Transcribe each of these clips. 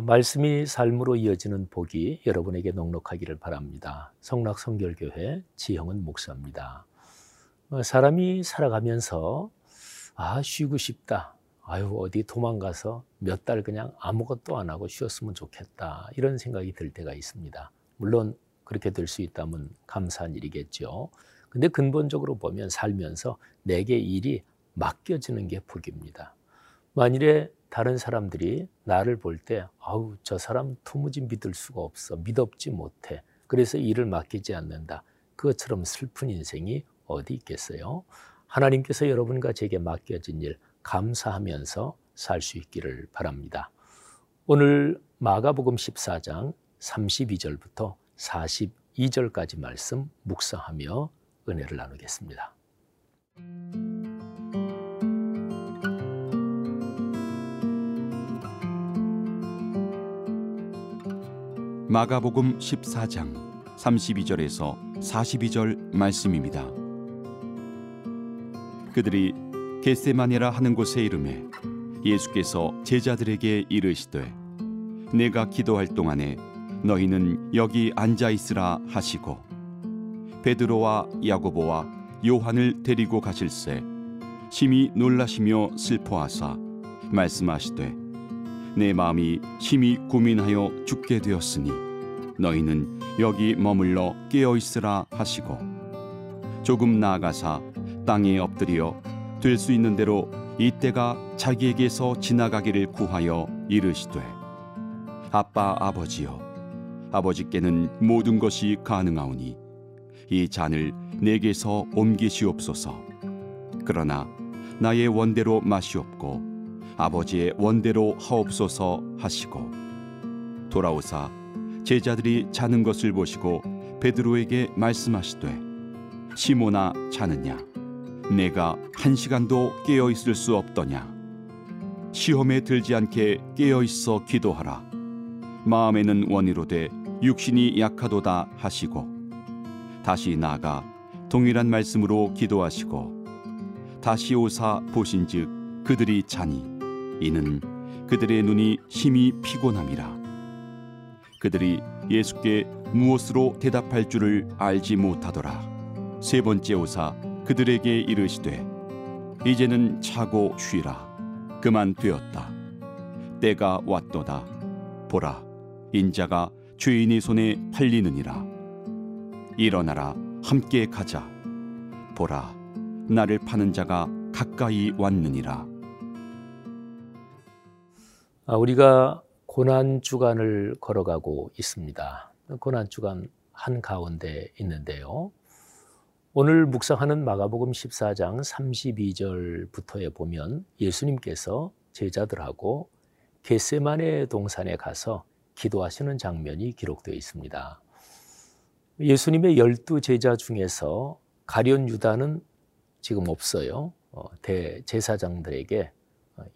말씀이 삶으로 이어지는 복이 여러분에게 넉넉하기를 바랍니다. 성락 성결교회 지형은 목사입니다. 어, 사람이 살아가면서 아 쉬고 싶다. 아유 어디 도망가서 몇 달 그냥 아무것도 안 하고 쉬었으면 좋겠다. 이런 생각이 들 때가 있습니다. 물론 그렇게 될 수 있다면 감사한 일이겠죠. 근데 근본적으로 보면 살면서 내게 일이 맡겨지는 게 복입니다. 만일에 다른 사람들이 나를 볼 때 아우 저 사람 도무지 믿을 수가 없어. 믿업지 못해. 그래서 일을 맡기지 않는다. 그것처럼 슬픈 인생이 어디 있겠어요? 하나님께서 여러분과 제게 맡겨진 일 감사하면서 살 수 있기를 바랍니다. 오늘 마가복음 14장 32절부터 42절까지 말씀 묵상하며 은혜를 나누겠습니다. 마가복음 14장 32절에서 42절 말씀입니다. 그들이 겟세마네라 하는 곳에 이름에 예수께서 제자들에게 이르시되 내가 기도할 동안에 너희는 여기 앉아 있으라 하시고 베드로와 야고보와 요한을 데리고 가실새 심히 놀라시며 슬퍼하사 말씀하시되 내 마음이 심히 고민하여 죽게 되었으니 너희는 여기 머물러 깨어 있으라 하시고 조금 나아가사 땅에 엎드려 될 수 있는 대로 이때가 자기에게서 지나가기를 구하여 이르시되 아빠 아버지여 아버지께는 모든 것이 가능하오니 이 잔을 내게서 옮기시옵소서. 그러나 나의 원대로 마시옵고 아버지의 원대로 하옵소서 하시고 돌아오사 제자들이 자는 것을 보시고 베드로에게 말씀하시되 시모나 자느냐? 내가 한 시간도 깨어 있을 수 없더냐? 시험에 들지 않게 깨어 있어 기도하라. 마음에는 원이로되 육신이 약하도다 하시고 다시 나아가 동일한 말씀으로 기도하시고 다시 오사 보신즉 그들이 자니 이는 그들의 눈이 심히 피곤함이라. 그들이 예수께 무엇으로 대답할 줄을 알지 못하더라. 세 번째 오사 그들에게 이르시되 이제는 자고 쉬라. 그만 되었다. 때가 왔도다. 보라 인자가 죄인의 손에 팔리느니라. 일어나라 함께 가자. 보라 나를 파는 자가 가까이 왔느니라. 아, 우리가 고난 주간을 걸어가고 있습니다. 고난 주간 한 가운데 있는데요. 오늘 묵상하는 마가복음 14장 32절부터에 보면 예수님께서 제자들하고 겟세마네 동산에 가서 기도하시는 장면이 기록되어 있습니다. 예수님의 열두 제자 중에서 가련 유다는 지금 없어요. 어, 대제사장들에게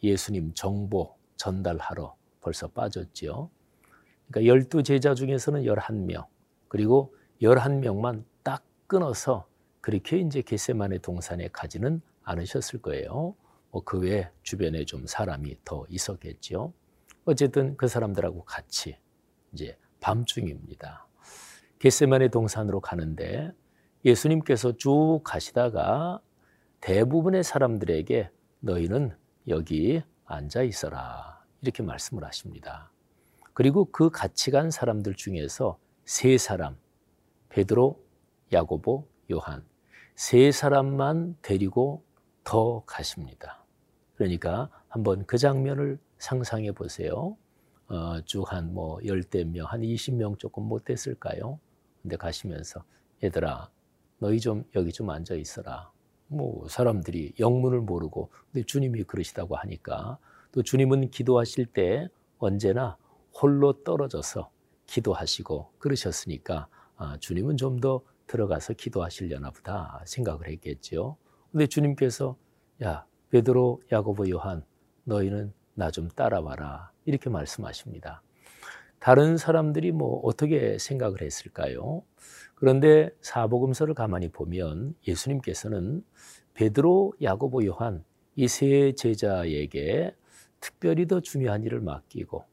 예수님 정보 전달하러 벌써 빠졌지요. 그러니까 열두 제자 중에서는 열한 명 그리고 열한 명만 딱 끊어서 그렇게 이제 겟세만의 동산에 가지는 않으셨을 거예요. 뭐 그 외에 주변에 좀 사람이 더 있었겠죠. 어쨌든 그 사람들하고 같이 이제 밤중입니다. 겟세만의 동산으로 가는데 예수님께서 쭉 가시다가 대부분의 사람들에게 너희는 여기 앉아 있어라. 이렇게 말씀을 하십니다. 그리고 그 같이 간 사람들 중에서 세 사람, 베드로, 야고보, 요한, 세 사람만 데리고 더 가십니다. 그러니까 한번 그 장면을 상상해 보세요. 어, 쭉한 뭐 열대 명, 한 20명 조금 못 됐을까요? 근데 가시면서 얘들아, 너희 좀 여기 좀 앉아 있어라. 뭐 사람들이 영문을 모르고 근데 주님이 그러시다고 하니까 또 주님은 기도하실 때 언제나 홀로 떨어져서 기도하시고 그러셨으니까 아, 주님은 좀 더 들어가서 기도하시려나 보다 생각을 했겠죠. 근데 주님께서 야 베드로, 야고보, 요한 너희는 나 좀 따라와라 이렇게 말씀하십니다. 다른 사람들이 뭐 어떻게 생각을 했을까요? 그런데 사복음서를 가만히 보면 예수님께서는 베드로, 야고보, 요한 이 세 제자에게 특별히 더 중요한 일을 맡기고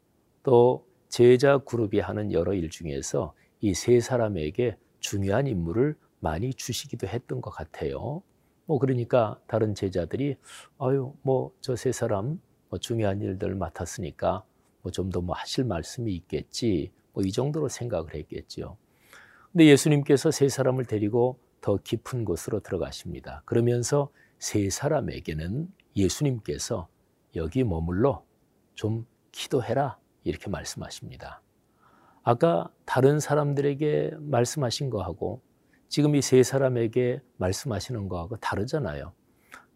또 제자 그룹이 하는 여러 일 중에서 이 세 사람에게 중요한 임무를 많이 주시기도 했던 것 같아요. 뭐 그러니까 다른 제자들이 아유 뭐 저 세 사람 뭐 중요한 일들을 맡았으니까 뭐 좀 더 뭐 하실 말씀이 있겠지 뭐 이 정도로 생각을 했겠지요. 근데 예수님께서 세 사람을 데리고 더 깊은 곳으로 들어가십니다. 그러면서 세 사람에게는 예수님께서 여기 머물러 좀 기도해라 이렇게 말씀하십니다. 아까 다른 사람들에게 말씀하신 거하고 지금 이 세 사람에게 말씀하시는 거하고 다르잖아요.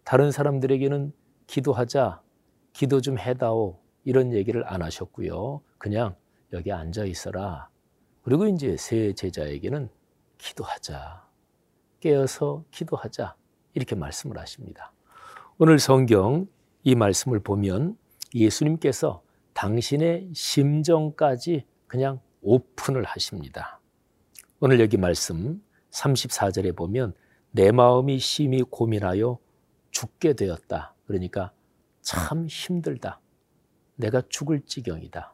다른 사람들에게는 기도하자, 기도 좀 해다오 이런 얘기를 안 하셨고요. 그냥 여기 앉아 있어라. 그리고 이제 세 제자에게는 기도하자. 깨어서 기도하자. 이렇게 말씀을 하십니다. 오늘 성경 이 말씀을 보면 예수님께서 당신의 심정까지 그냥 오픈을 하십니다. 오늘 여기 말씀 34절에 보면 내 마음이 심히 고민하여 죽게 되었다. 그러니까 참 힘들다. 내가 죽을 지경이다.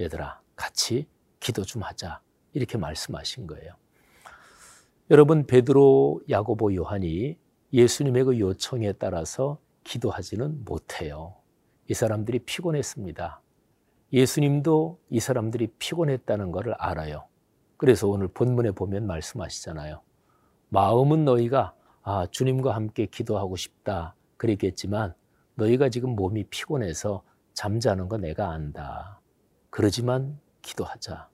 얘들아, 같이 기도 좀 하자. 이렇게 말씀하신 거예요. 여러분, 베드로, 야고보, 요한이 예수님의 그 요청에 따라서 기도하지는 못해요. 이 사람들이 피곤했습니다. 예수님도 이 사람들이 피곤했다는 것을 알아요. 그래서 오늘 본문에 보면 말씀하시잖아요. 마음은 너희가 아, 주님과 함께 기도하고 싶다. 그랬겠지만 너희가 지금 몸이 피곤해서 잠자는 거 내가 안다. 그러지만 기도하자.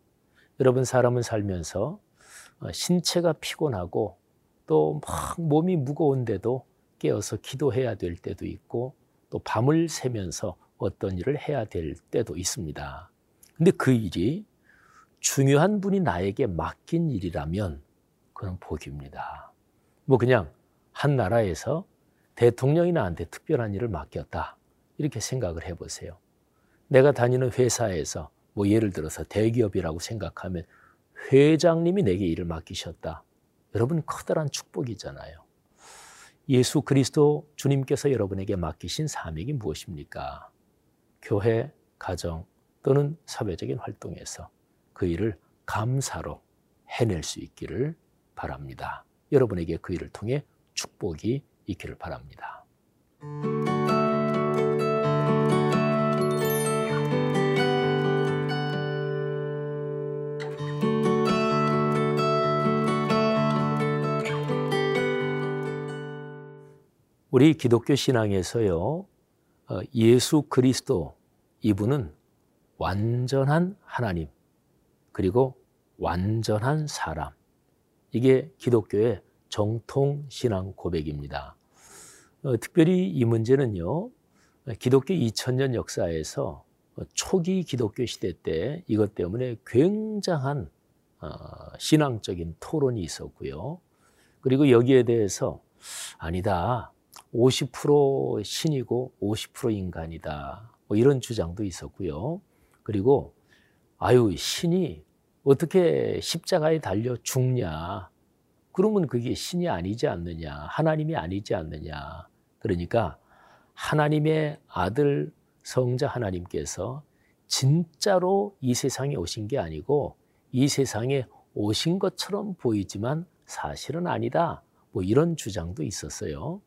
여러분 사람은 살면서 어, 신체가 피곤하고 또 막 몸이 무거운데도 깨어서 기도해야 될 때도 있고 또 밤을 새면서 어떤 일을 해야 될 때도 있습니다. 근데 그 일이 중요한 분이 나에게 맡긴 일이라면 그건 복입니다. 뭐 그냥 한 나라에서 대통령이 나한테 특별한 일을 맡겼다. 이렇게 생각을 해보세요. 내가 다니는 회사에서 뭐 예를 들어서 대기업이라고 생각하면 회장님이 내게 일을 맡기셨다. 여러분 커다란 축복이잖아요. 예수 그리스도 주님께서 여러분에게 맡기신 사명이 무엇입니까? 교회, 가정 또는 사회적인 활동에서 그 일을 감사로 해낼 수 있기를 바랍니다. 여러분에게 그 일을 통해 축복이 있기를 바랍니다. 우리 기독교 신앙에서요, 어, 예수 그리스도 이분은 완전한 하나님, 그리고 완전한 사람. 이게 기독교의 정통 신앙 고백입니다. 어, 특별히 이 문제는요, 기독교 2000년 역사에서 초기 기독교 시대 때 이것 때문에 굉장한 어, 신앙적인 토론이 있었고요. 그리고 여기에 대해서 아니다. 50% 신이고 50% 인간이다. 뭐 이런 주장도 있었고요. 그리고 아유 신이 어떻게 십자가에 달려 죽냐? 그러면 그게 신이 아니지 않느냐? 하나님이 아니지 않느냐? 그러니까 하나님의 아들 성자 하나님께서 진짜로 이 세상에 오신 게 아니고 이 세상에 오신 것처럼 보이지만 사실은 아니다. 뭐 이런 주장도 있었어요.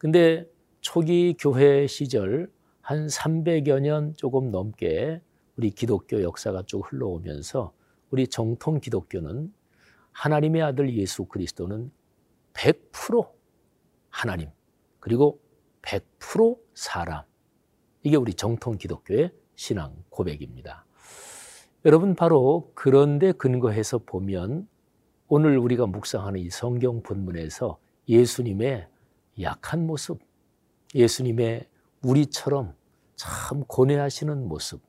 근데 초기 교회 시절 한 300여 년 조금 넘게 우리 기독교 역사가 쭉 흘러오면서 우리 정통 기독교는 하나님의 아들 예수 그리스도는 100% 하나님 그리고 100% 사람 이게 우리 정통 기독교의 신앙 고백입니다. 여러분 바로 그런데 근거해서 보면 오늘 우리가 묵상하는 이 성경 본문에서 예수님의 약한 모습, 예수님의 우리처럼 참 고뇌하시는 모습,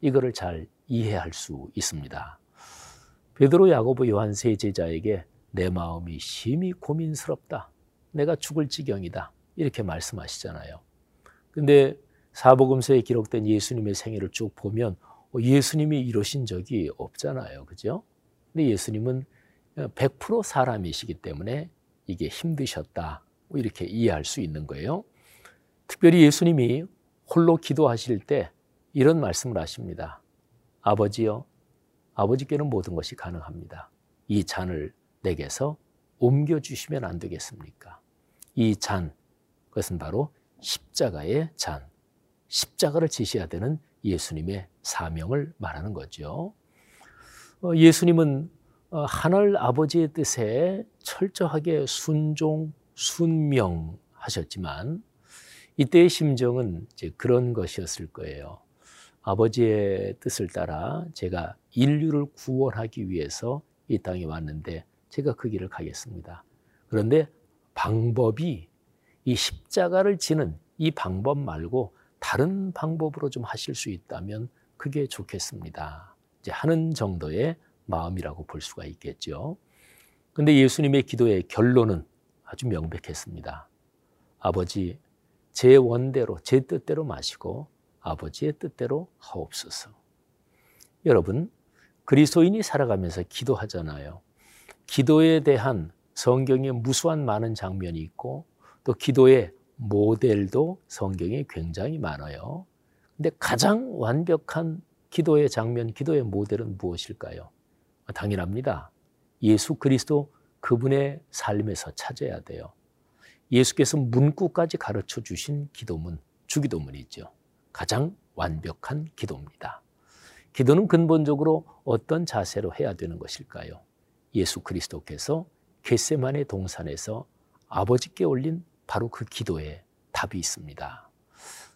이거를 잘 이해할 수 있습니다. 베드로, 야고보, 요한 세 제자에게 내 마음이 심히 고민스럽다. 내가 죽을 지경이다. 이렇게 말씀하시잖아요. 근데 사복음서에 기록된 예수님의 생애를 쭉 보면 어, 예수님이 이러신 적이 없잖아요. 그죠? 근데 예수님은 100% 사람이시기 때문에 이게 힘드셨다. 뭐 이렇게 이해할 수 있는 거예요. 특별히 예수님이 홀로 기도하실 때 이런 말씀을 하십니다. 아버지요, 아버지께는 모든 것이 가능합니다. 이 잔을 내게서 옮겨주시면 안 되겠습니까? 이 잔, 그것은 바로 십자가의 잔. 십자가를 지셔야 되는 예수님의 사명을 말하는 거죠. 어, 예수님은 어, 하늘 아버지의 뜻에 철저하게 순종, 순명하셨지만 이때의 심정은 이제 그런 것이었을 거예요. 아버지의 뜻을 따라 제가 인류를 구원하기 위해서 이 땅에 왔는데 제가 그 길을 가겠습니다. 그런데 방법이 이 십자가를 지는 이 방법 말고 다른 방법으로 좀 하실 수 있다면 그게 좋겠습니다. 이제 하는 정도의 마음이라고 볼 수가 있겠죠. 근데 예수님의 기도의 결론은 아주 명백했습니다. 아버지, 제 원대로, 제 뜻대로 마시고 아버지의 뜻대로 하옵소서. 여러분, 그리스도인이 살아가면서 기도하잖아요. 기도에 대한 성경에 무수한 많은 장면이 있고 또 기도의 모델도 성경에 굉장히 많아요. 근데 가장 완벽한 기도의 장면, 기도의 모델은 무엇일까요? 당연합니다. 예수 그리스도 그분의 삶에서 찾아야 돼요. 예수께서 문구까지 가르쳐 주신 기도문, 주기도문이죠. 가장 완벽한 기도입니다. 기도는 근본적으로 어떤 자세로 해야 되는 것일까요? 예수 그리스도께서 겟세만의 동산에서 아버지께 올린 바로 그 기도에 답이 있습니다.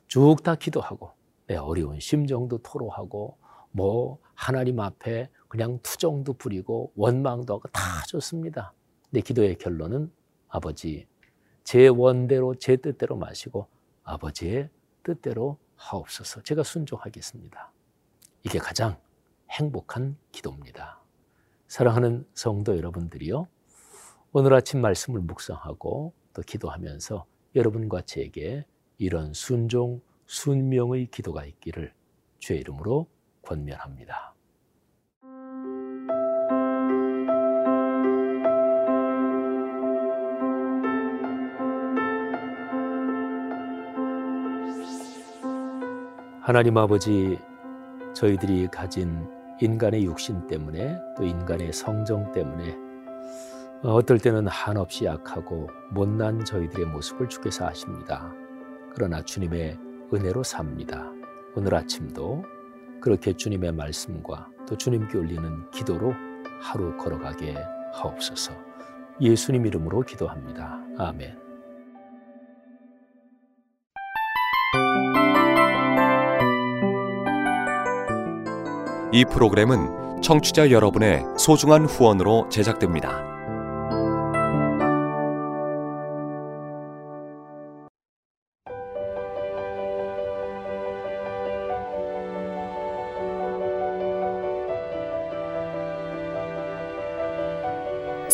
쭉 다 기도하고 내 어려운 심정도 토로하고 뭐 하나님 앞에 그냥 투정도 부리고 원망도 하고 다 좋습니다. 내 기도의 결론은 아버지 제 원대로 제 뜻대로 마시고 아버지의 뜻대로 하옵소서. 제가 순종하겠습니다. 이게 가장 행복한 기도입니다. 사랑하는 성도 여러분들이요. 오늘 아침 말씀을 묵상하고 또 기도하면서 여러분과 제게 이런 순종, 순명의 기도가 있기를 주의 이름으로 권면합니다. 하나님 아버지, 저희들이 가진 인간의 육신 때문에 또 인간의 성정 때문에 어떨 때는 한없이 약하고 못난 저희들의 모습을 주께서 아십니다. 그러나 주님의 은혜로 삽니다. 오늘 아침도 그렇게 주님의 말씀과 또 주님께 올리는 기도로 하루 걸어가게 하옵소서. 예수님 이름으로 기도합니다. 아멘. 이 프로그램은 청취자 여러분의 소중한 후원으로 제작됩니다.